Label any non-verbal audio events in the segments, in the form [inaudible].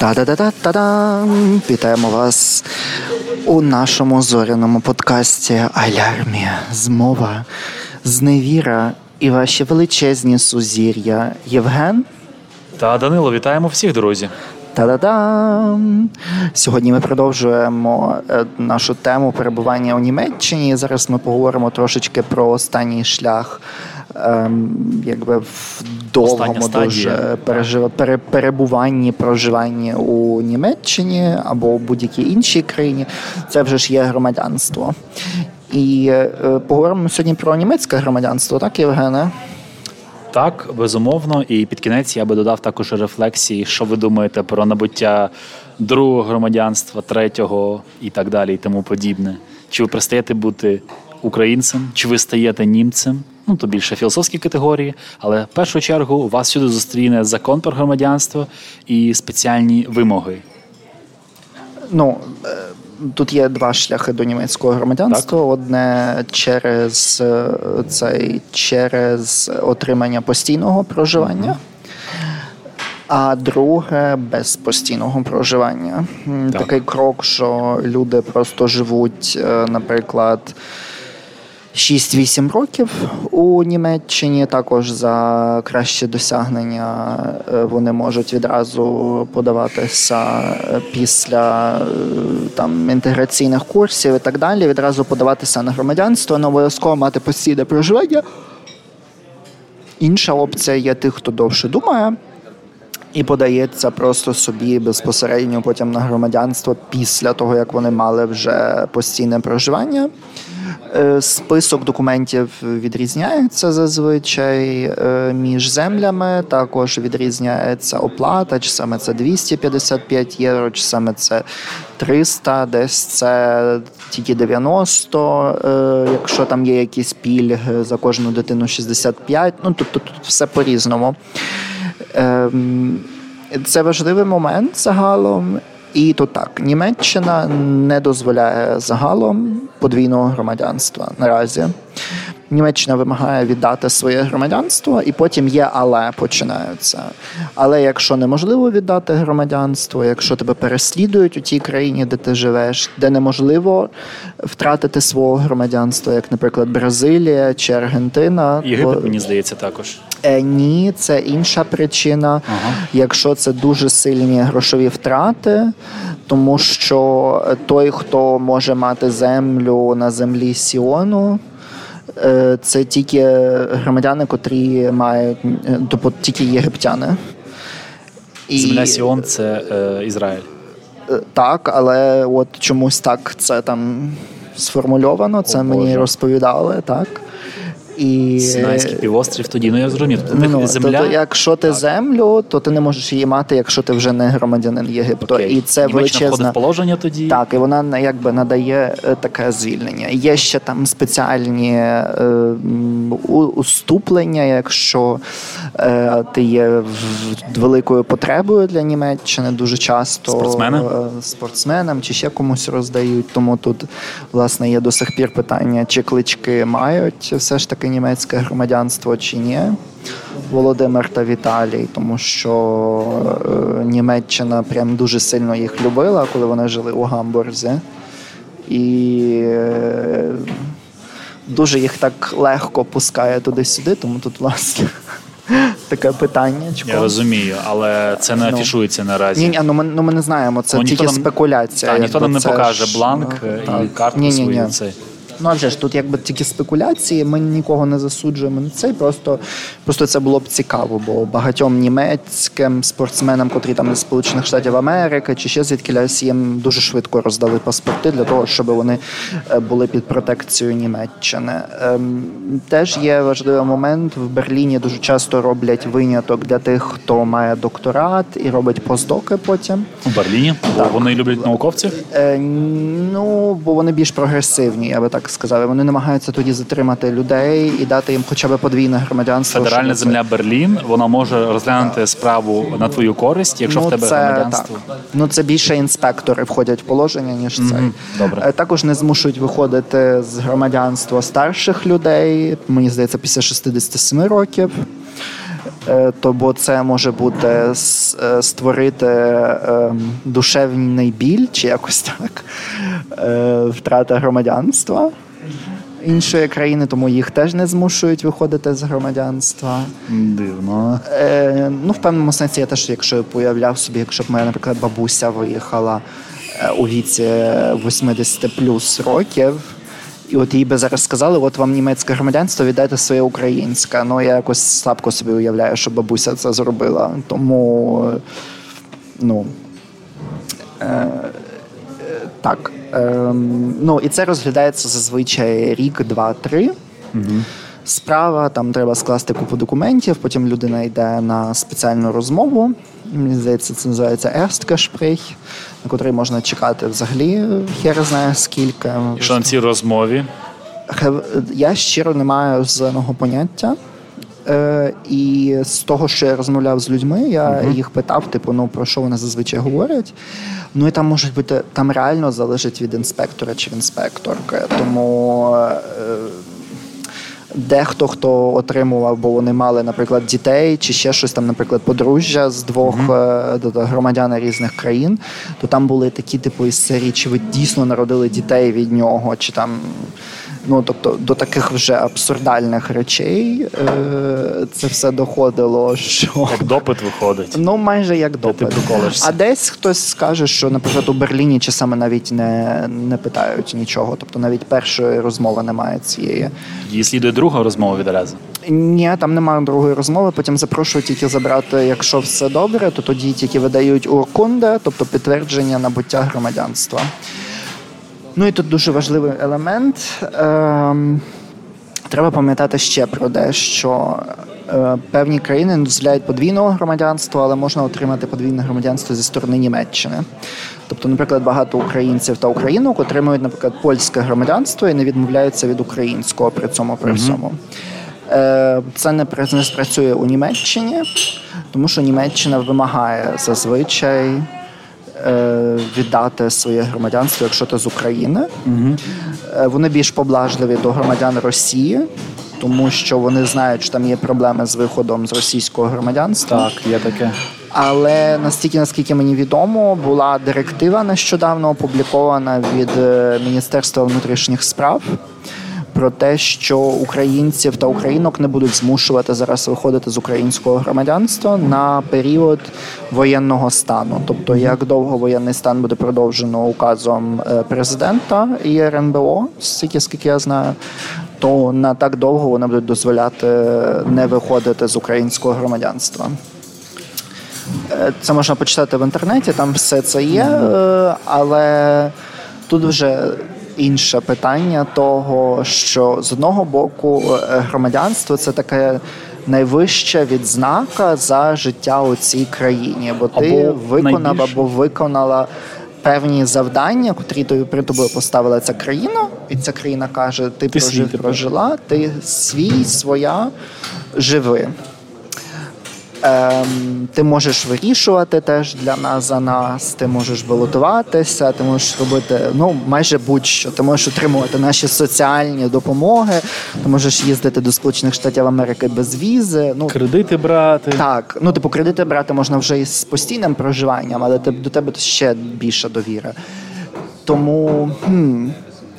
Та-да-да-да-да-да! Вітаємо вас у нашому зоряному подкасті Алярмі. Змова, зневіра і ваші величезні сузір'я. Євген та Данило, вітаємо всіх, друзі. Та-да-дам! Сьогодні ми продовжуємо е, нашу тему перебування у Німеччині. Зараз ми поговоримо трошечки про останній шлях якби в довгому дуже пережив... пере... перебуванні, проживанні у Німеччині або у будь-якій іншій країні. Це вже ж є громадянство. І е, поговоримо сьогодні про німецьке громадянство, так, Євгене? Так, безумовно, і під кінець я би додав також рефлексії, що ви думаєте про набуття другого громадянства, третього і так далі, і тому подібне. Чи ви перестаєте бути українцем, чи ви стаєте німцем? Ну то більше філософські категорії, але в першу чергу вас сюди зустріне закон про громадянство і спеціальні вимоги. Ну е, тут є два шляхи до німецького громадянства: так. одне через е, цей через отримання постійного проживання. А друге без постійного проживання. Так. Такий крок, що люди просто живуть, е, наприклад, 6-8 років у Німеччині. Також за кращі досягнення е, вони можуть відразу подаватися після е, там інтеграційних курсів і так далі. Відразу подаватися на громадянство, не обов'язково мати постійне проживання. Інша опція є тих, хто довше думає. І подається просто собі безпосередньо потім на громадянство після того, як вони мали вже постійне проживання. Е, список документів відрізняється зазвичай е, між землями. Також відрізняється оплата, чи саме це 255 євро, чи саме це 300, десь це тільки 90, е, якщо там є якісь пільги за кожну дитину 65. Ну тобто тут все по-різному. Ем, це важливий момент загалом. І то так, Німеччина не дозволяє загалом подвійного громадянства наразі. Німеччина вимагає віддати своє громадянство, і потім є але починаються. Але якщо неможливо віддати громадянство, якщо тебе переслідують у тій країні, де ти живеш, де неможливо втратити свого громадянства, як, наприклад, Бразилія чи Аргентина, Єгипет, то... мені здається, також Е, ні, це інша причина, ага. якщо це дуже сильні грошові втрати, тому що той, хто може мати землю на землі Сіону. Е, це тільки громадяни, котрі мають тобто тільки єгиптяни. І... Земля Сіон це е, Ізраїль. Е, так, але от чомусь так це там сформульовано. Це О, мені Боже. розповідали так. І... Синайський півострів тоді, ну я зрозумів. Тобто ну, земля... Тобто, якщо ти так. землю, то ти не можеш її мати, якщо ти вже не громадянин Єгипту. Окей. І це в положення тоді. Так, і вона якби надає е, таке звільнення. Є ще там спеціальні е, уступлення, якщо е, ти є великою потребою для Німеччини, дуже часто Спортсмени? Е, спортсменам чи ще комусь роздають. Тому тут власне є до сих пір питання, чи клички мають все ж таки німецьке громадянство чи ні. Володимир та Віталій, тому що е, Німеччина прям дуже сильно їх любила, коли вони жили у Гамбурзі. І е, дуже їх так легко пускає туди-сюди, тому тут, власне. [laughs] Таке питання. Я розумію, але це не ну, афішується наразі. Ні, ну ми ну ми не знаємо. Це ну, тільки нам, спекуляція. Так, ніхто нам не покаже бланк ну, і картку ні, ні, свою. Ні. Це. Ну а вже ж тут якби тільки спекуляції, ми нікого не засуджуємо на це. Просто просто це було б цікаво, бо багатьом німецьким спортсменам, котрі там із Сполучених Штатів Америки чи ще звідки їм дуже швидко роздали паспорти для того, щоб вони е, були під протекцією Німеччини. Ем, теж є важливий момент в Берліні. Дуже часто роблять виняток для тих, хто має докторат і робить постдоки потім. У Берліні бо вони люблять науковців? Е, Ну бо вони більш прогресивні, я би так сказав. Вони намагаються тоді затримати людей і дати їм хоча б подвійне громадянство. Федеральна земля Берлін вона може розглянути справу на твою користь, якщо ну, в тебе це, громадянство. Так. Ну це більше інспектори входять в положення ніж mm-hmm. цей. Добре. Е, також не змушують виходити з громадянства старших людей. Мені здається, після 67 років. Е, то бо це може бути е, створити ем, душевний біль чи якось так, е, втрата громадянства іншої країни, тому їх теж не змушують виходити з громадянства. Дивно. Е, Ну, в певному сенсі я теж, якщо я уявляв собі, якщо б моя, наприклад, бабуся виїхала у віці 80 плюс років. І от їй би зараз сказали, от вам німецьке громадянство, віддайте своє українське. Ну я якось слабко собі уявляю, що бабуся це зробила. Тому ну е, е, так. Е, ну і це розглядається зазвичай рік, два-три. Угу. Справа там треба скласти купу документів, потім людина йде на спеціальну розмову. Мені здається, це називається Ерсткашприх, на котрий можна чекати взагалі хер знає скільки. І Що на цій розмові? Я щиро не маю зеленого поняття. Е, І з того, що я розмовляв з людьми, я uh-huh. їх питав, типу, ну про що вони зазвичай говорять. Ну і там можуть бути, там реально залежить від інспектора чи інспекторки. Тому. Е, Дехто хто отримував, бо вони мали, наприклад, дітей чи ще щось там, наприклад, подружжя з двох mm-hmm. громадян різних країн, то там були такі типу із серії, чи ви дійсно народили дітей від нього, чи там Ну тобто до таких вже абсурдальних речей е, це все доходило. що... Як допит виходить. Ну майже як допит. Ти а десь хтось скаже, що, наприклад, у Берліні часами навіть не не питають нічого. Тобто навіть першої розмови немає цієї. Її слідує друга розмова відразу. Ні, там немає другої розмови. Потім запрошують тільки забрати, якщо все добре, то тоді тільки видають уркунде, тобто підтвердження набуття громадянства. Ну і тут дуже важливий елемент. Ем, Треба пам'ятати ще про те, що е, певні країни не дозволяють подвійного громадянства, але можна отримати подвійне громадянство зі сторони Німеччини. Тобто, наприклад, багато українців та українок отримують, наприклад, польське громадянство і не відмовляються від українського при цьому при всьому. Е, це не спрацює у Німеччині, тому що Німеччина вимагає зазвичай. Е, віддати своє громадянство, якщо ти з України. Угу. Вони більш поблажливі до громадян Росії. Тому що вони знають, що там є проблеми з виходом з російського громадянства. Так, є таке. Але настільки, наскільки мені відомо, була директива нещодавно опублікована від е, Міністерства внутрішніх справ про те, що українців та українок не будуть змушувати зараз виходити з українського громадянства на період воєнного стану. Тобто, як довго воєнний стан буде продовжено указом е, президента і РНБО, стільки скільки я знаю. То на так довго вони будуть дозволяти не виходити з українського громадянства. Е, це можна почитати в інтернеті, там все це є, е, але тут вже інше питання того, що з одного боку е, громадянство це таке найвища відзнака за життя у цій країні, бо ти або виконав найбільше. або виконала. Певні завдання, котрі тобі при тобою поставила ця країна, і ця країна каже: Ти, ти прожив, прожила, ти свій, своя живи. Ем, Ти можеш вирішувати теж для нас за нас, ти можеш балотуватися, ти можеш робити ну майже будь-що. Ти можеш отримувати наші соціальні допомоги, ти можеш їздити до Сполучених Штатів Америки без візи. Ну кредити брати. Так, ну типу кредити брати можна вже із постійним проживанням, але до тебе ще більша довіра. Тому. хм,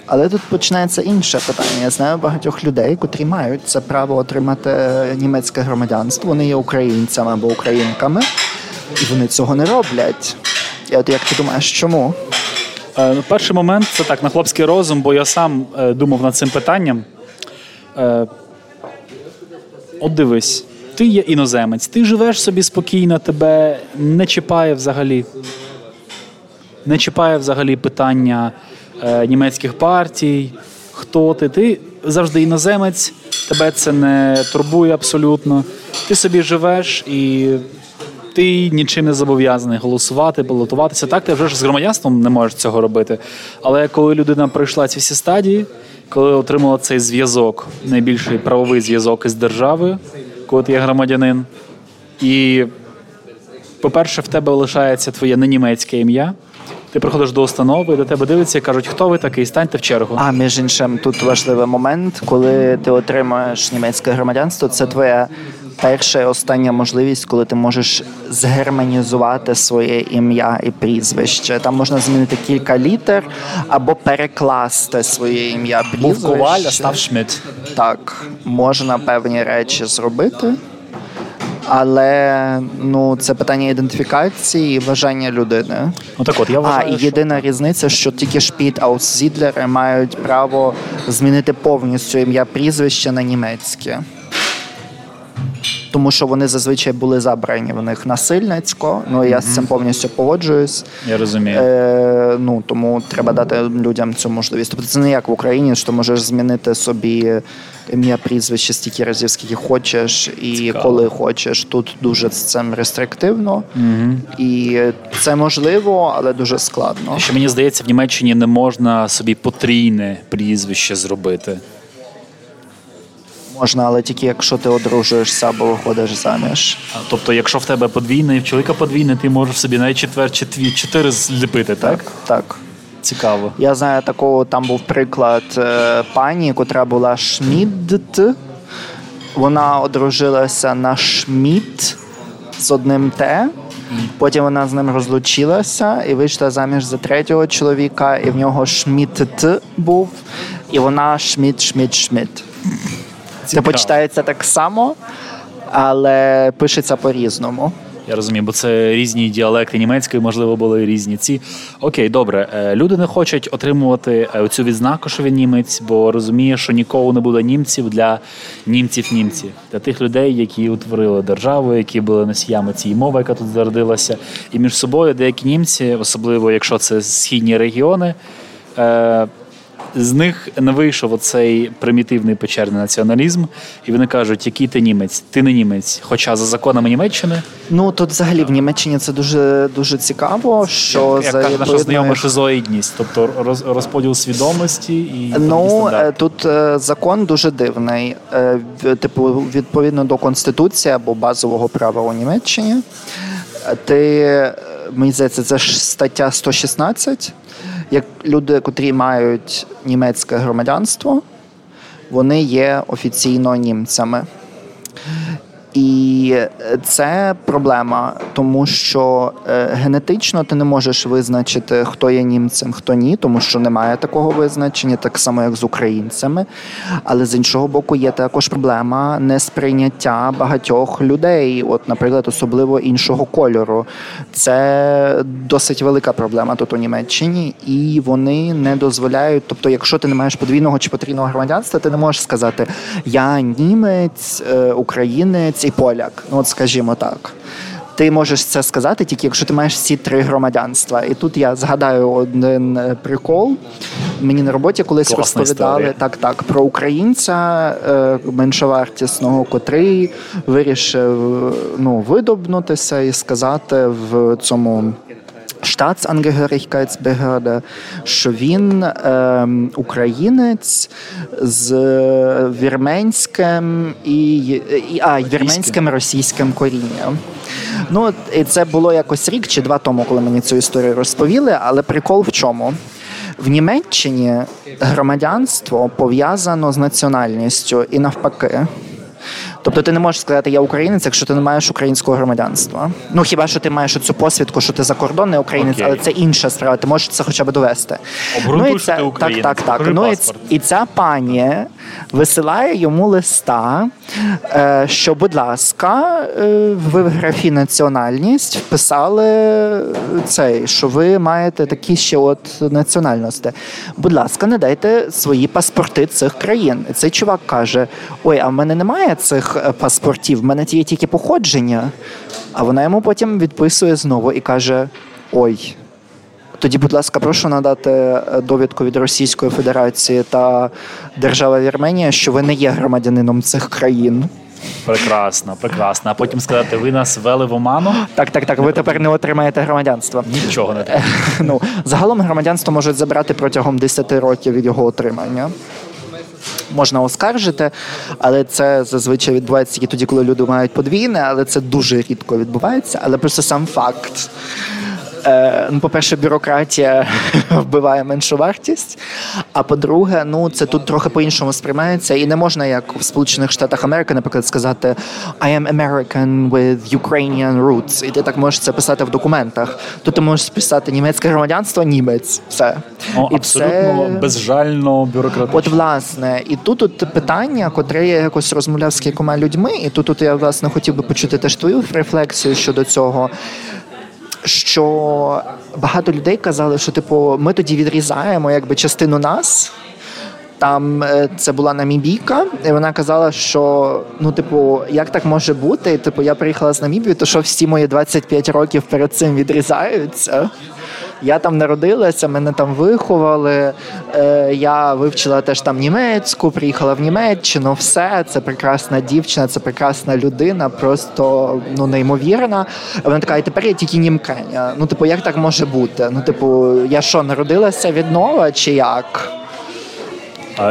але тут починається інше питання. Я знаю багатьох людей, котрі мають це право отримати німецьке громадянство. Вони є українцями або українками, і вони цього не роблять. І от як ти думаєш, чому? Е, ну, Перший момент це так на хлопський розум, бо я сам е, думав над цим питанням. Е, От дивись, ти є іноземець, ти живеш собі спокійно, тебе не чіпає взагалі. Не чіпає взагалі питання е, німецьких партій, хто ти. Ти завжди іноземець, тебе це не турбує абсолютно. Ти собі живеш і ти нічим не зобов'язаний голосувати, балотуватися. Так, ти вже ж з громадянством не можеш цього робити. Але коли людина пройшла ці всі стадії, коли отримала цей зв'язок, найбільший правовий зв'язок із державою, коли ти є громадянин, і, по-перше, в тебе лишається твоє ненімецьке ім'я. Ти приходиш до установи, до тебе дивляться і кажуть, хто ви такий, станьте в чергу. А між іншим, тут важливий момент, коли ти отримуєш німецьке громадянство, це твоє перша і остання можливість, коли ти можеш згерманізувати своє ім'я і прізвище. Там можна змінити кілька літер або перекласти своє ім'я прізвище. Був коваль, а став Шмидт. Так, можна певні речі зробити. Але ну це питання ідентифікації і бажання людини. Ну так от я вважаю, А і єдина що... різниця, що тільки шпіт аутсідлери мають право змінити повністю ім'я прізвище на німецьке тому що вони зазвичай були забрані в них насильницько. Ну я mm-hmm. з цим повністю погоджуюсь. Я розумію. Е, Ну тому треба дати людям цю можливість. Тобто це не як в Україні, що ти можеш змінити собі ім'я прізвище стільки разів, скільки хочеш, і Цікаво. коли хочеш. Тут дуже з цим рестриктивно, mm-hmm. і це можливо, але дуже складно. Що мені здається, в Німеччині не можна собі потрійне прізвище зробити можна, але тільки якщо ти одружуєшся або виходиш заміж. Тобто, якщо в тебе подвійне і в чоловіка подвійне, ти можеш собі навіть четвер чи тві чотири зліпити, так? Так. так. Цікаво. Я знаю такого, там був приклад е, пані, котра була Шмідт. Вона одружилася на Шмідт з одним Т. Потім вона з ним розлучилася і вийшла заміж за третього чоловіка, і в нього Шмідт був, і вона Шмідт, Шмідт, Шмідт. Типу читається так само, але пишеться по-різному. Я розумію, бо це різні діалекти німецької, можливо, були різні ці. Окей, добре. Е, люди не хочуть отримувати е, цю відзнаку, що він німець, бо розуміє, що ніколи не буде німців для німців-німців, для тих людей, які утворили державу, які були носіями цієї мови, яка тут зародилася. І між собою деякі німці, особливо якщо це східні регіони. З них не вийшов оцей примітивний печерний націоналізм, і вони кажуть, який ти німець, ти не німець. Хоча за законами Німеччини. Ну тут взагалі в Німеччині це дуже дуже цікаво. що Як, за як наша знайома шизоїдність, тобто роз, розподіл свідомості і ну е, тут е, закон дуже дивний. Е, типу, відповідно до конституції або базового права у Німеччині. Ти мені здається, це ж стаття 116, як люди, котрі мають німецьке громадянство, вони є офіційно німцями. І це проблема, тому що е, генетично ти не можеш визначити, хто є німцем, хто ні, тому що немає такого визначення, так само як з українцями. Але з іншого боку, є також проблема несприйняття багатьох людей, от, наприклад, особливо іншого кольору. Це досить велика проблема тут у Німеччині, і вони не дозволяють. Тобто, якщо ти не маєш подвійного чи потрійного громадянства, ти не можеш сказати Я німець, е, українець німець і поляк. Ну от скажімо так. Ти можеш це сказати тільки якщо ти маєш всі три громадянства. І тут я згадаю один е, прикол. Мені на роботі колись Класна розповідали історія. так, так про українця е, меншовартісного, котрий вирішив ну, видобнутися і сказати в цьому Staatsangehörigkeitsbehörde, що він е, українець з вірменським і, і а, вірменським російським корінням. Ну, і це було якось рік чи два тому, коли мені цю історію розповіли, але прикол в чому? В Німеччині громадянство пов'язано з національністю і навпаки. Тобто ти не можеш сказати, я українець, якщо ти не маєш українського громадянства. Ну хіба що ти маєш цю посвідку, що ти закордонний українець, okay. але це інша справа. Ти можеш це хоча б довести. ну, і це, ти Так, так, так. Ну, і, і ця пані висилає йому листа, е, що, будь ласка, е, ви в графі національність вписали цей, що ви маєте такі ще от національності. Будь ласка, не дайте свої паспорти цих країн. І цей чувак каже: Ой, а в мене немає цих е, паспортів, в мене є тільки походження. А вона йому потім відписує знову і каже: Ой. Тоді, будь ласка, прошу надати е, довідку від Російської Федерації та держави Вірменія, що ви не є громадянином цих країн. Прекрасно, прекрасно. А потім сказати, ви нас ввели в оману. Так, так, так. Ви тепер не отримаєте громадянство. Нічого не треба. Ну загалом громадянство можуть забрати протягом 10 років від його отримання. Можна оскаржити, але це зазвичай відбувається тільки тоді, коли люди мають подвійне, але це дуже рідко відбувається. Але просто сам факт ну, По-перше, бюрократія [laughs] вбиває меншу вартість. А по-друге, ну це тут трохи по-іншому сприймається, і не можна, як в Сполучених Штатах Америки, наприклад, сказати I am American with Ukrainian roots. І ти так можеш це писати в документах. Тут ти можеш писати німецьке громадянство, німець. Все. О, і абсолютно це... безжально бюрократично. От, власне, і тут от питання, котре я якось розмовляв з кількома людьми, і тут от я власне хотів би почути теж твою рефлексію щодо цього що багато людей казали, що типу ми тоді відрізаємо якби частину нас. Там е, це була намібійка, і вона казала, що ну, типу, як так може бути? Типу, я приїхала з Намібії, то що всі мої 25 років перед цим відрізаються. Я там народилася, мене там виховали. Е, Я вивчила теж там німецьку, приїхала в Німеччину. Все це прекрасна дівчина, це прекрасна людина, просто ну неймовірна. Вона така, і тепер я тільки німкеня. Ну, типу, як так може бути? Ну, типу, я що, народилася від нова чи як?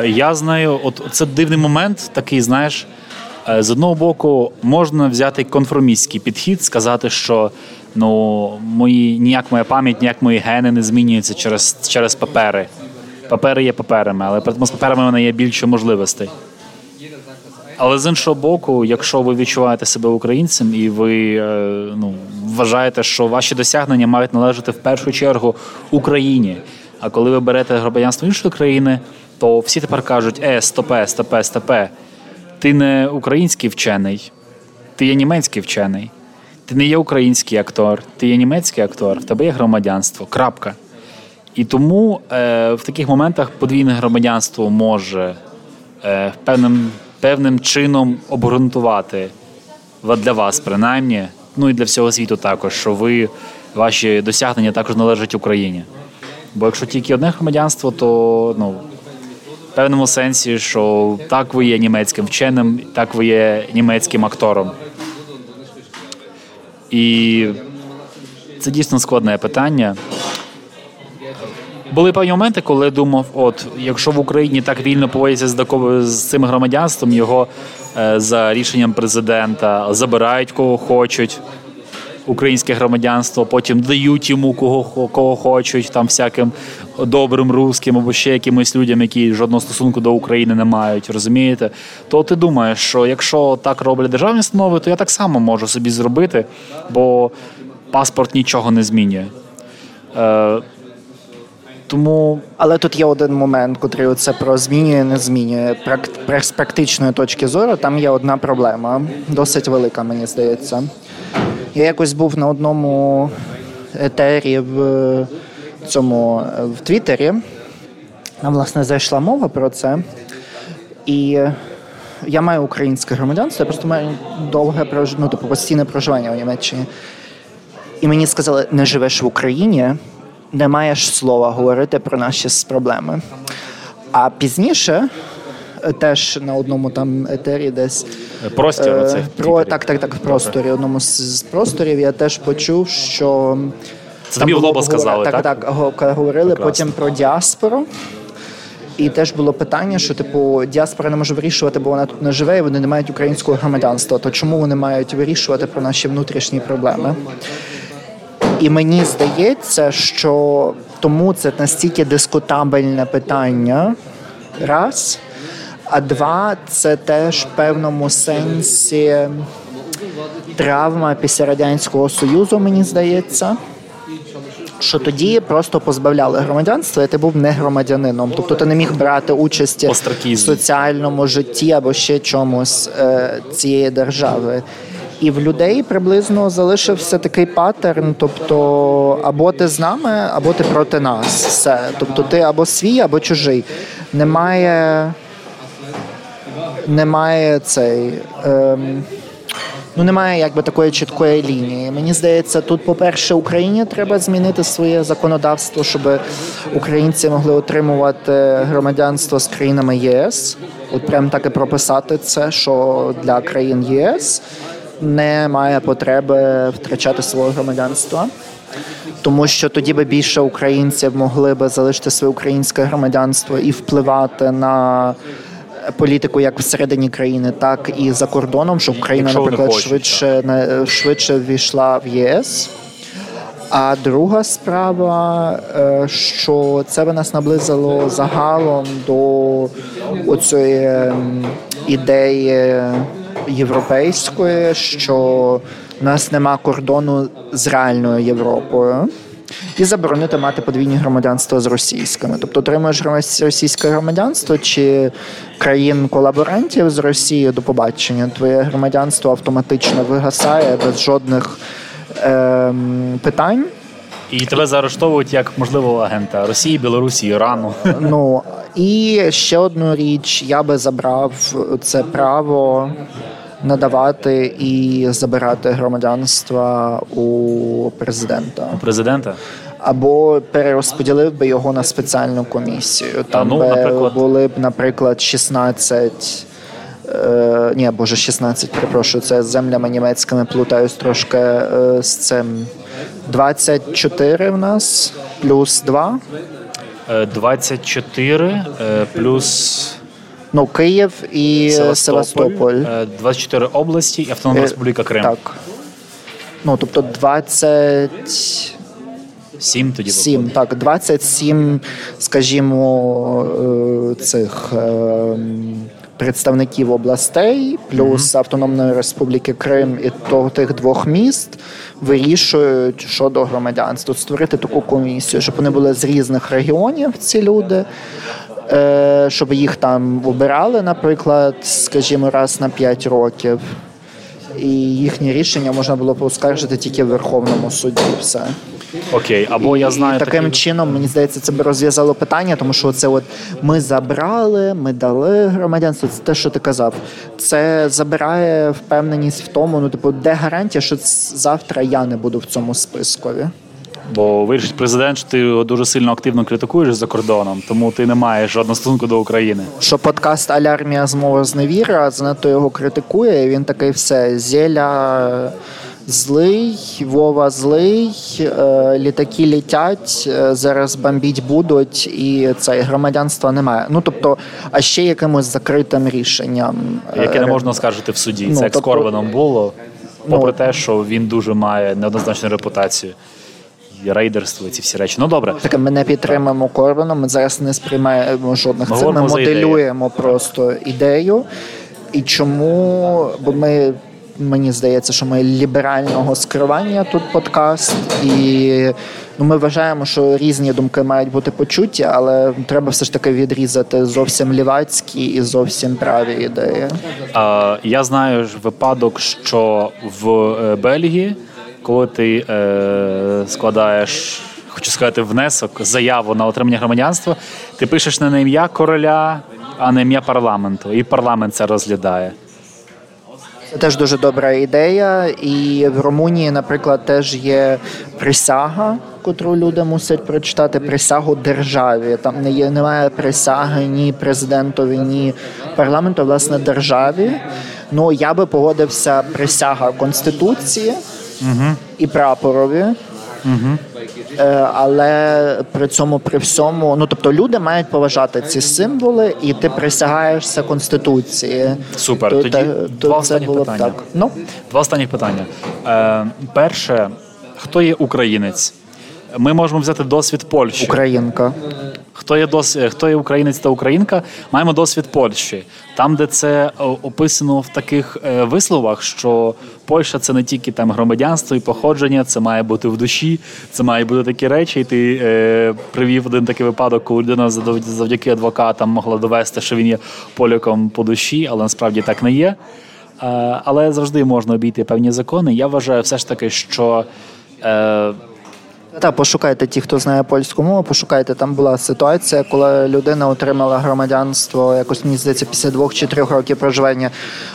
Я знаю, от це дивний момент, такий, знаєш. Е, з одного боку, можна взяти конформістський підхід, сказати, що ну мої ніяк моя пам'ять, ніяк мої гени не змінюються через через папери. Папери є паперами, але тому з паперами в мене є більше можливостей. Але з іншого боку, якщо ви відчуваєте себе українцем і ви е, ну, вважаєте, що ваші досягнення мають належати в першу чергу Україні. А коли ви берете громадянство іншої країни, то всі тепер кажуть: е, стопе, стопе, стопе. Ти не український вчений, ти є німецький вчений. Ти не є український актор, ти є німецький актор, в тебе є громадянство. Крапка. І тому е, в таких моментах подвійне громадянство може е, певним певним чином обґрунтувати для вас, принаймні, ну і для всього світу також, що ви ваші досягнення також належать Україні. Бо якщо тільки одне громадянство, то ну, в певному сенсі, що так ви є німецьким вченим, так ви є німецьким актором. І це дійсно складне питання. Були певні моменти, коли думав, от якщо в Україні так вільно поводяться з з цим громадянством, його е, за рішенням президента забирають кого хочуть українське громадянство, потім дають йому кого кого хочуть, там всяким добрим русським або ще якимось людям, які жодного стосунку до України не мають, розумієте? То ти думаєш, що якщо так роблять державні установи, то я так само можу собі зробити, бо паспорт нічого не змінює. Е, тому, але тут є один момент, котрий оце про змінює, не змінює. З практичної точки зору там є одна проблема, досить велика, мені здається. Я якось був на одному етері в цьому в Твіттері. Нам, власне, зайшла мова про це. І я маю українське громадянство, я просто маю довге ну, типу, постійне проживання у Німеччині. І мені сказали, не живеш в Україні, не маєш слова говорити про наші проблеми. А пізніше теж на одному там етері десь простір е, про так, так, так, в просторі. Одному з просторів я теж почув, що це тобі в лоба сказали, так? Так, так, говорили Прекрасно. потім про діаспору. І теж було питання, що типу діаспора не може вирішувати, бо вона тут не живе, і вони не мають українського громадянства. То чому вони мають вирішувати про наші внутрішні проблеми? І мені здається, що тому це настільки дискутабельне питання раз. А два це теж в певному сенсі травма після радянського союзу, мені здається. Що тоді просто позбавляли громадянства, і ти був не громадянином, тобто ти не міг брати участі в соціальному житті або ще чомусь е, цієї держави. І в людей приблизно залишився такий паттерн: тобто, або ти з нами, або ти проти нас. Все. Тобто, ти або свій, або чужий. Немає немає цей. Ем, Ну, немає якби такої чіткої лінії. Мені здається, тут, по-перше, Україні треба змінити своє законодавство, щоб українці могли отримувати громадянство з країнами ЄС. От прям так і прописати це, що для країн ЄС немає потреби втрачати своє громадянство. Тому що тоді би більше українців могли би залишити своє українське громадянство і впливати на політику як всередині країни, так і за кордоном, щоб Україна, наприклад, швидше швидше ввійшла в ЄС. А друга справа, е, що це би нас наблизило загалом до оцієї ідеї європейської, що в нас нема кордону з реальною Європою. І заборонити мати подвійні громадянства з російськими. Тобто отримуєш російське громадянство чи країн-колаборантів з Росією до побачення. Твоє громадянство автоматично вигасає без жодних е, питань. І тебе заарештовують як можливого агента Росії, Білорусі, Ірану. Ну і ще одну річ, я би забрав це право надавати і забирати громадянства у президента. У президента? Або перерозподілив би його на спеціальну комісію. Там ну, би наприклад... були б, наприклад, 16. Е, ні, боже, 16, перепрошую, це з землями німецькими плутаюсь трошки е, з цим. 24 в нас плюс 2. 24 е, плюс. Ну, Київ і Севастополь. 24 е, області і Автономна Республіка Крим. Так. Ну, тобто 20. 7 тоді 7, так, 27, скажімо, е, цих представників областей, плюс mm-hmm. Автономної Республіки Крим і тих двох міст вирішують щодо громадянства. Створити таку комісію, щоб вони були з різних регіонів, ці люди. Е, щоб їх там обирали, наприклад, скажімо, раз на 5 років, і їхнє рішення можна було поскаржити тільки в Верховному суді. Все. Окей, або я знаю таким такі... чином, мені здається, це б розв'язало питання, тому що це от ми забрали, ми дали громадянство. Це те, що ти казав. Це забирає впевненість в тому, ну типу, де гарантія, що завтра я не буду в цьому спискові. Бо вирішить президент, що ти його дуже сильно активно критикуєш за кордоном, тому ти не маєш жодного стосунку до України. Що подкаст Алярмія змова зневіра, занадто його критикує. і Він такий все зеля злий, Вова злий, е, літаки літять, е, зараз бомбіть будуть, і це громадянства немає. Ну тобто, а ще якимось закритим рішенням, яке не можна скаржити в суді. Ну, це як тобто, з Корбаном було, попри ну, те, що він дуже має неоднозначну репутацію. Рейдерство, ці всі речі. Ну добре. Так, ми не підтримуємо Корбана, ми зараз не сприймаємо жодних цих, Ми моделюємо ідею. просто ідею. І чому? Бо ми мені здається, що ми ліберального скривання тут подкаст, і ну, ми вважаємо, що різні думки мають бути почуті, але треба все ж таки відрізати зовсім лівацькі і зовсім праві ідеї. Я знаю випадок, що в е, Бельгії, коли ти е, складаєш. Хочу сказати, внесок, заяву на отримання громадянства. Ти пишеш не на ім'я короля, а на ім'я парламенту, і парламент це розглядає. Це теж дуже добра ідея. І в Румунії, наприклад, теж є присяга, котру люди мусять прочитати присягу державі. Там не є немає присяги ні президентові, ні парламенту, власне, державі. Ну я би погодився присяга конституції угу. і прапорові. Угу. Але при цьому при всьому, ну тобто, люди мають поважати ці символи, і ти присягаєшся конституції. Супер. То, Тоді то, два останні питання. Так. Ну два останні питання. Е, Перше, хто є українець? Ми можемо взяти досвід Польщі. Українка. Хто є дос... хто є українець та українка? Маємо досвід Польщі, там, де це описано в таких е, висловах, що Польща це не тільки там громадянство і походження, це має бути в душі, це має бути такі речі. І ти е, привів один такий випадок, коли людина завдяки адвокатам могла довести, що він є поляком по душі, але насправді так не є. Е, але завжди можна обійти певні закони. Я вважаю, все ж таки, що. Е, так, пошукайте ті, хто знає польську мову, пошукайте. Там була ситуація, коли людина отримала громадянство якось мені здається після двох чи трьох років проживання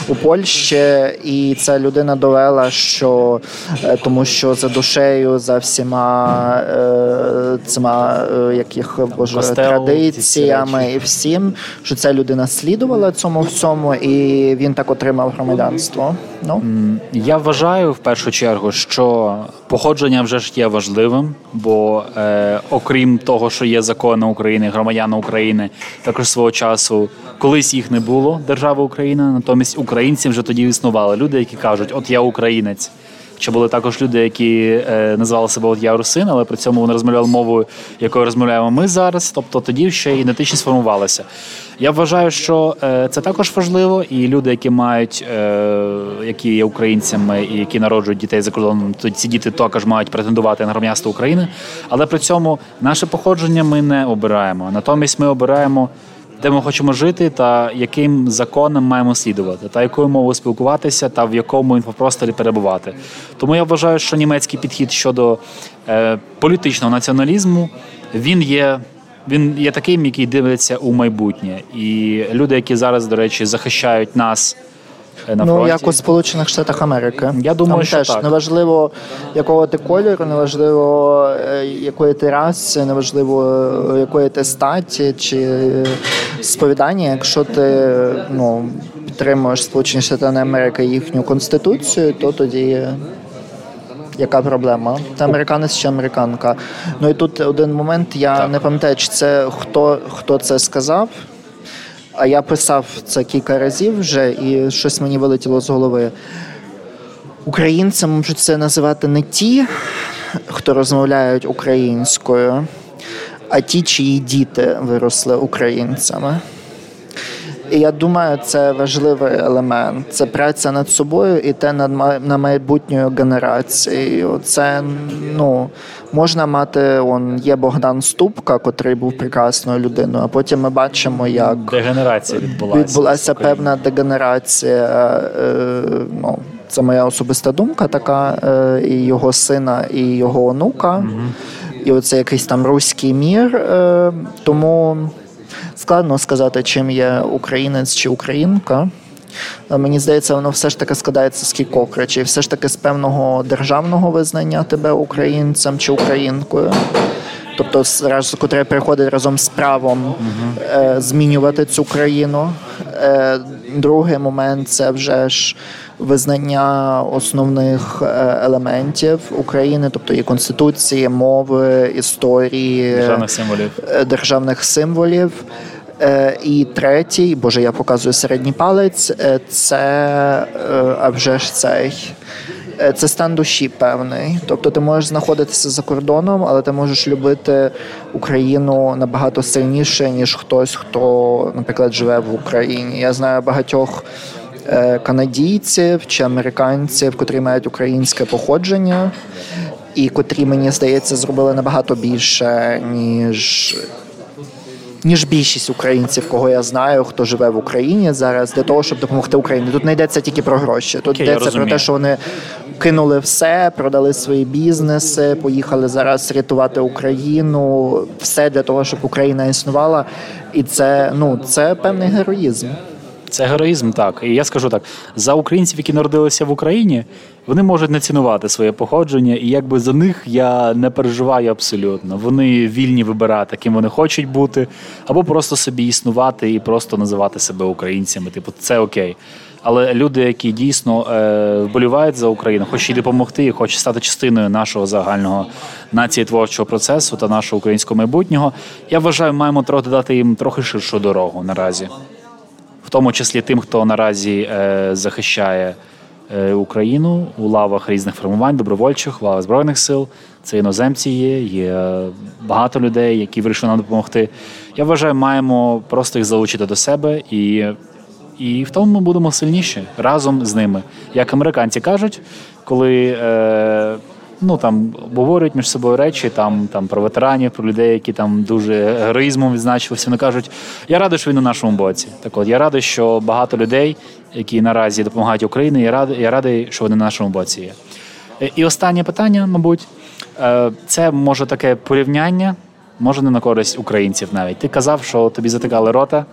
у Польщі, і ця людина довела, що е, тому, що за душею, за всіма е, цими е, яких боже Костел, традиціями і всім, що ця людина слідувала цьому всьому, і він так отримав громадянство. Ну я вважаю в першу чергу, що походження вже ж є важливим бо е, окрім того, що є закони України, громадяни України, також свого часу колись їх не було держава Україна. Натомість українці вже тоді існували. Люди, які кажуть, от я українець. Чи були також люди, які е, називали себе от я русин, але при цьому вони розмовляли мовою, якою розмовляємо ми зараз. Тобто тоді ще ідентичність формувалася. Я вважаю, що е, це також важливо, і люди, які мають, е, які є українцями і які народжують дітей за кордоном, то ці діти також мають претендувати на громадянство України. Але при цьому наше походження ми не обираємо. Натомість ми обираємо де ми хочемо жити, та яким законам маємо слідувати, та якою мовою спілкуватися, та в якому інфопросторі перебувати. Тому я вважаю, що німецький підхід щодо е, політичного націоналізму він є. Він є таким, який дивиться у майбутнє, і люди, які зараз, до речі, захищають нас на ну, як у Сполучених Штатах Америки. Я думаю, Там що теж так. неважливо, якого ти кольору, неважливо, е, якої ти раси, неважливо, е, якої ти статі чи сповідання. Якщо ти ну, підтримуєш Сполучені Штати Америки їхню конституцію, то тоді. Яка проблема? Ти американець чи американка? Ну і тут один момент. Я так. не пам'ятаю, чи це хто хто це сказав. А я писав це кілька разів вже, і щось мені вилетіло з голови. Українцям можуть це називати не ті, хто розмовляють українською, а ті, чиї діти виросли українцями. І я думаю, це важливий елемент. Це праця над собою і те над на майбутньою генерацією. Це ну можна мати. Он є Богдан Ступка, котрий був прекрасною людиною. А потім ми бачимо, як дегенерація відбулася відбулася певна дегенерація. Е, ну, Це моя особиста думка, така е, і його сина, і його онука. Угу. І оце якийсь там руський мір. Е, тому складно сказати, чим є українець чи українка. Мені здається, воно все ж таки складається з кількох речей. Все ж таки з певного державного визнання тебе українцем чи українкою. Тобто, раз, котре приходить разом з правом е, змінювати цю країну. Е, Другий момент це вже ж визнання основних е, елементів України, тобто і конституції, мови, історії державних символів. Е, державних символів. І третій, боже, я показую середній палець. Це а вже ж цей. Це стан душі певний. Тобто ти можеш знаходитися за кордоном, але ти можеш любити Україну набагато сильніше, ніж хтось, хто, наприклад, живе в Україні. Я знаю багатьох Е, канадійців чи американців, котрі мають українське походження, і котрі, мені здається, зробили набагато більше, ніж. Ніж більшість українців, кого я знаю, хто живе в Україні зараз, для того, щоб допомогти Україні. Тут не йдеться тільки про гроші. Тут Окей, йдеться про те, що вони кинули все, продали свої бізнеси, поїхали зараз рятувати Україну, все для того, щоб Україна існувала. І це ну це певний героїзм. Це героїзм, так. І я скажу так: за українців, які народилися в Україні, вони можуть не цінувати своє походження, і якби за них я не переживаю абсолютно. Вони вільні вибирати, ким вони хочуть бути, або просто собі існувати і просто називати себе українцями. Типу, це окей. Але люди, які дійсно е, вболівають за Україну, хочуть їй допомогти, і хочуть стати частиною нашого загального націєтворчого процесу та нашого українського майбутнього, я вважаю, маємо трохи дати їм трохи ширшу дорогу наразі тому числі тим, хто наразі е, захищає е, Україну у лавах різних формувань, добровольчих, лавах збройних сил. Це іноземці є, є багато людей, які вирішили нам допомогти. Я вважаю, маємо просто їх залучити до себе і. І в тому ми будемо сильніші разом з ними. Як американці кажуть, коли е, ну там обговорюють між собою речі, там там про ветеранів, про людей, які там дуже героїзмом відзначилися. Вони кажуть, я радий, що він на нашому боці. Так от я радий, що багато людей, які наразі допомагають Україні, я радий, я радий, що вони на нашому боці є. Е, і останнє питання, мабуть, е, це може таке порівняння, може не на користь українців навіть. Ти казав, що тобі затикали рота.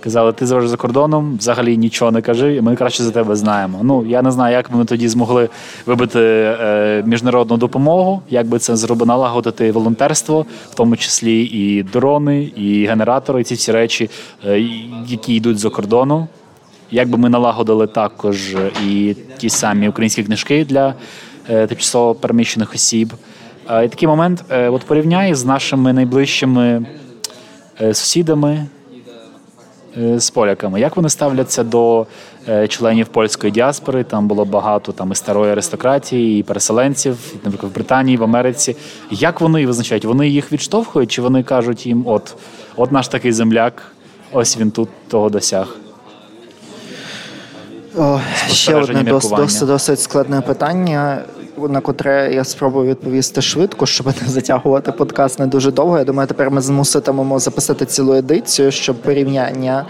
Казали, ти завжди за кордоном, взагалі нічого не кажи, і ми краще за тебе знаємо. Ну я не знаю, як ми тоді змогли вибити е, міжнародну допомогу, як би це зробити, налагодити волонтерство, в тому числі і дрони, і генератори, і ці всі речі, е, які йдуть за кордону. Як би ми налагодили також і ті самі українські книжки для е, тимчасово переміщених осіб. Е, і такий момент, е, от порівняй з нашими найближчими е, сусідами е, з поляками. Як вони ставляться до е, членів польської діаспори? Там було багато там і старої аристократії, і переселенців, наприклад, в Британії, в Америці. Як вони визначають? Вони їх відштовхують, чи вони кажуть їм, от, от наш такий земляк, ось він тут того досяг? О, ще одне досить, досить складне питання, на котре я спробую відповісти швидко, щоб не затягувати подкаст не дуже довго. Я думаю, тепер ми змуситимемо записати цілу едицію, щоб порівняння.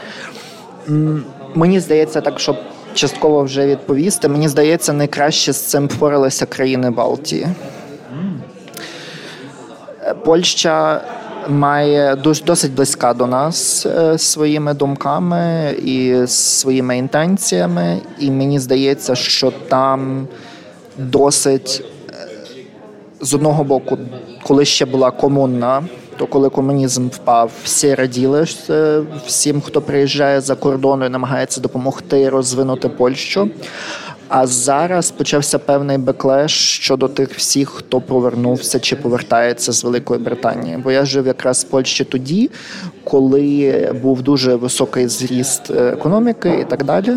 Мені здається, так, щоб частково вже відповісти. Мені здається, найкраще з цим впоралися країни Балтії. Польща має досить близька до нас е, своїми думками і своїми інтенціями, і мені здається, що там досить е, з одного боку, коли ще була комунна. То коли комунізм впав, всі раділи всім, хто приїжджає за кордону і намагається допомогти розвинути Польщу. А зараз почався певний беклеш щодо тих всіх, хто повернувся чи повертається з Великої Британії. Бо я жив якраз в Польщі тоді, коли був дуже високий зріст е, економіки і так далі.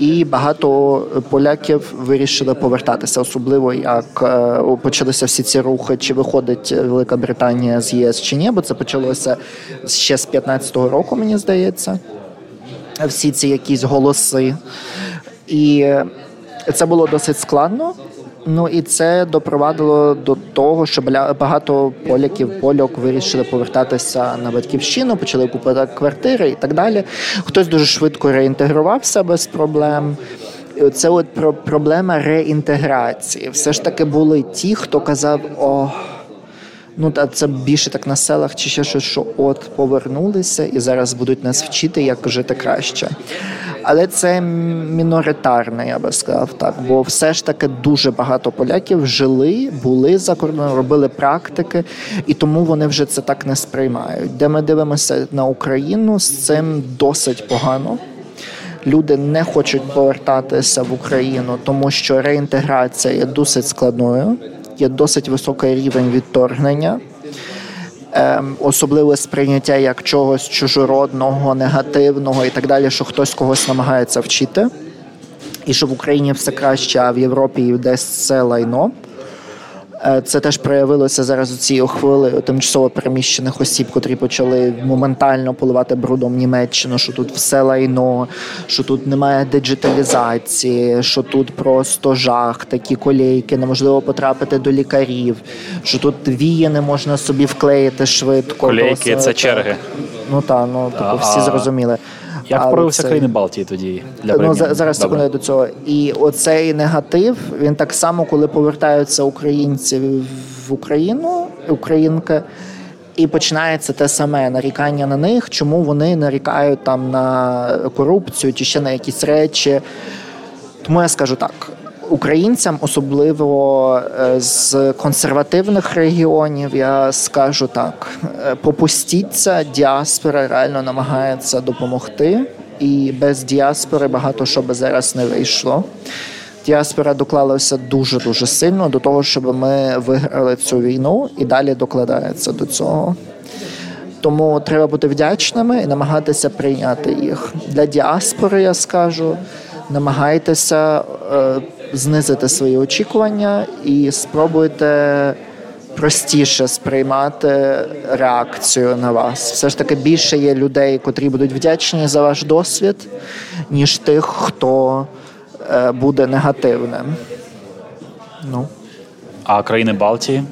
І багато поляків вирішили повертатися, особливо як е, почалися всі ці рухи, чи виходить Велика Британія з ЄС чи ні, бо це почалося ще з 15-го року, мені здається. Всі ці якісь голоси. І це було досить складно. Ну і це допровадило до того, що багато поляків польок вирішили повертатися на батьківщину, почали купувати квартири і так далі. Хтось дуже швидко реінтегрувався без проблем. Це от проблема реінтеграції. Все ж таки були ті, хто казав, о. Ну, та це більше так на селах, чи ще щось, що от повернулися і зараз будуть нас вчити, як жити краще. Але це міноритарне, я би сказав так. Бо все ж таки дуже багато поляків жили, були за кордоном, робили практики, і тому вони вже це так не сприймають. Де ми дивимося на Україну, з цим досить погано. Люди не хочуть повертатися в Україну, тому що реінтеграція є досить складною є досить високий рівень відторгнення, ем, особливе сприйняття як чогось чужородного, негативного і так далі, що хтось когось намагається вчити. І що в Україні все краще, а в Європі десь це лайно. Е, це теж проявилося зараз у цієї хвили тимчасово переміщених осіб, котрі почали моментально поливати брудом Німеччину, що тут все лайно, що тут немає диджиталізації, що тут просто жах, такі колейки, неможливо потрапити до лікарів, що тут вії не можна собі вклеїти швидко. Колейки це черги. Ну так, ну тобто всі зрозуміли. Як вправився країни Балтії тоді для ну, зараз секунду до цього. І оцей негатив він так само, коли повертаються українці в Україну, українки. І починається те саме нарікання на них, чому вони нарікають там на корупцію чи ще на якісь речі. Тому я скажу так: українцям, особливо е, з консервативних регіонів, я скажу так: е, попустіться, діаспора реально намагається допомогти, і без діаспори багато що би зараз не вийшло. Діаспора доклалася дуже дуже сильно до того, щоб ми виграли цю війну і далі докладається до цього. Тому треба бути вдячними і намагатися прийняти їх для діаспори. Я скажу, намагайтеся знизити свої очікування і спробуйте простіше сприймати реакцію на вас. Все ж таки більше є людей, котрі будуть вдячні за ваш досвід, ніж тих, хто е, буде негативним. Ну. А країни Балтії?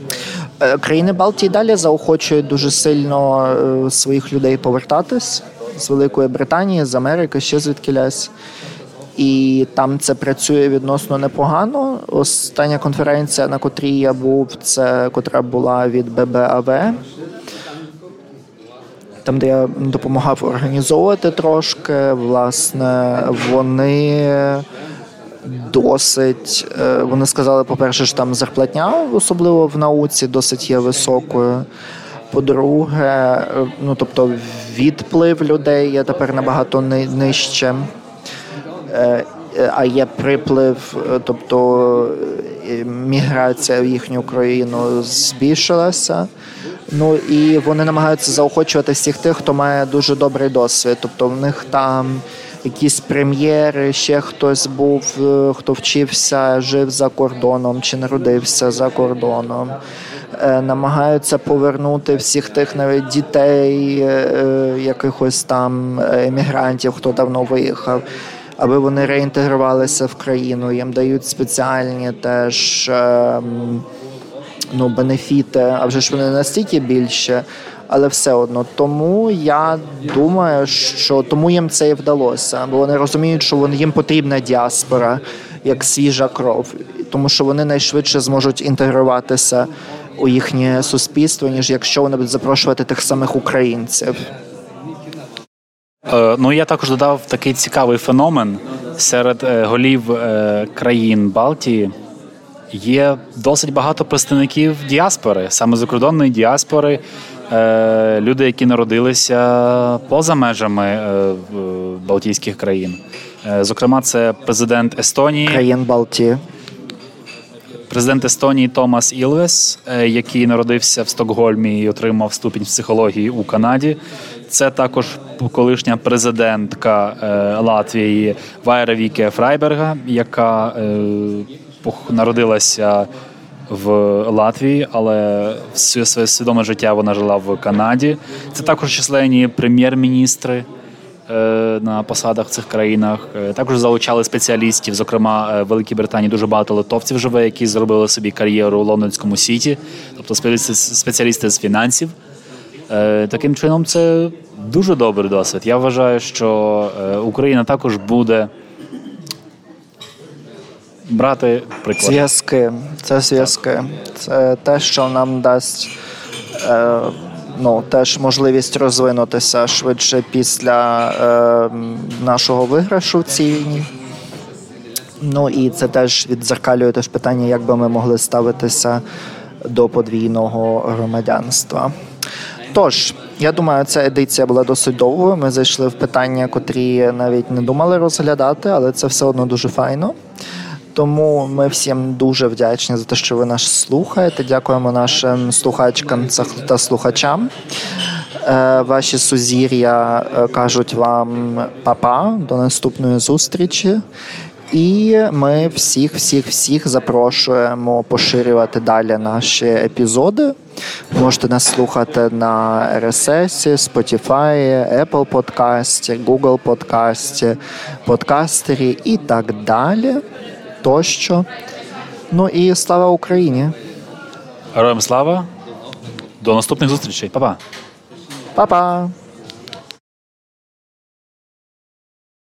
Е, країни Балтії далі заохочують дуже сильно е, своїх людей повертатись з Великої Британії, з Америки, ще звідки лясь і там це працює відносно непогано. Остання конференція, на котрій я був, це котра була від ББАВ. Там, де я допомагав організовувати трошки, власне, вони досить. Е, вони сказали, по-перше, що там зарплатня, особливо в науці, досить є високою. По-друге, ну тобто відплив людей є тепер набагато нижче. Е, а є приплив, е, тобто е, міграція в їхню країну збільшилася. Ну і вони намагаються заохочувати всіх тих, хто має дуже добрий досвід. Тобто в них там якісь прем'єри, ще хтось був, е, хто вчився, жив за кордоном чи народився за кордоном. Е, намагаються повернути всіх тих навіть дітей, е, якихось там емігрантів, хто давно виїхав. Аби вони реінтегрувалися в країну, їм дають спеціальні теж ем, ну, бенефіти, а вже ж вони настільки більше, але все одно. Тому я думаю, що тому їм це і вдалося, бо вони розуміють, що вони їм потрібна діаспора як свіжа кров, тому що вони найшвидше зможуть інтегруватися у їхнє суспільство, ніж якщо вони будуть запрошувати тих самих українців. Е, ну я також додав такий цікавий феномен серед е, голів е, країн Балтії. Є досить багато представників діаспори, саме закордонної діаспори, люди, які народилися поза межами Балтійських країн. Зокрема, це президент Естонії країн Балтії. Президент Естонії Томас Ілвес, який народився в Стокгольмі і отримав ступінь психології у Канаді. Це також колишня президентка е, Латвії Вайра Віке Фрайберга, яка е, народилася в Латвії, але все своє свідоме життя вона жила в Канаді. Це також численні прем'єр-міністри. Е, на посадах в цих країнах також залучали спеціалістів. Зокрема, в Великій Британії дуже багато литовців живе, які зробили собі кар'єру у лондонському сіті, тобто спеціалісти з фінансів. Е, таким чином, це дуже добрий досвід. Я вважаю, що е, Україна також буде брати приклад. Зв'язки. Це зв'язки. Це те, що нам дасть е, ну, теж можливість розвинутися швидше після е, нашого виграшу в цій війні. Ну і це теж відзеркалює теж питання, як би ми могли ставитися до подвійного громадянства. Тож, я думаю, ця едиція була досить довгою. Ми зайшли в питання, котрі навіть не думали розглядати, але це все одно дуже файно. Тому ми всім дуже вдячні за те, що ви нас слухаєте. Дякуємо нашим слухачкам та слухачам. Е, ваші сузір'я е, кажуть вам папа до наступної зустрічі. І ми всіх, всіх, всіх запрошуємо поширювати далі наші епізоди. Можете нас слухати на RSS, Spotify, Apple Podcast, Google Podcast, подкастері і так далі. Тощо. Ну і слава Україні! Героям слава! До наступних зустрічей. Па-па! Па-па!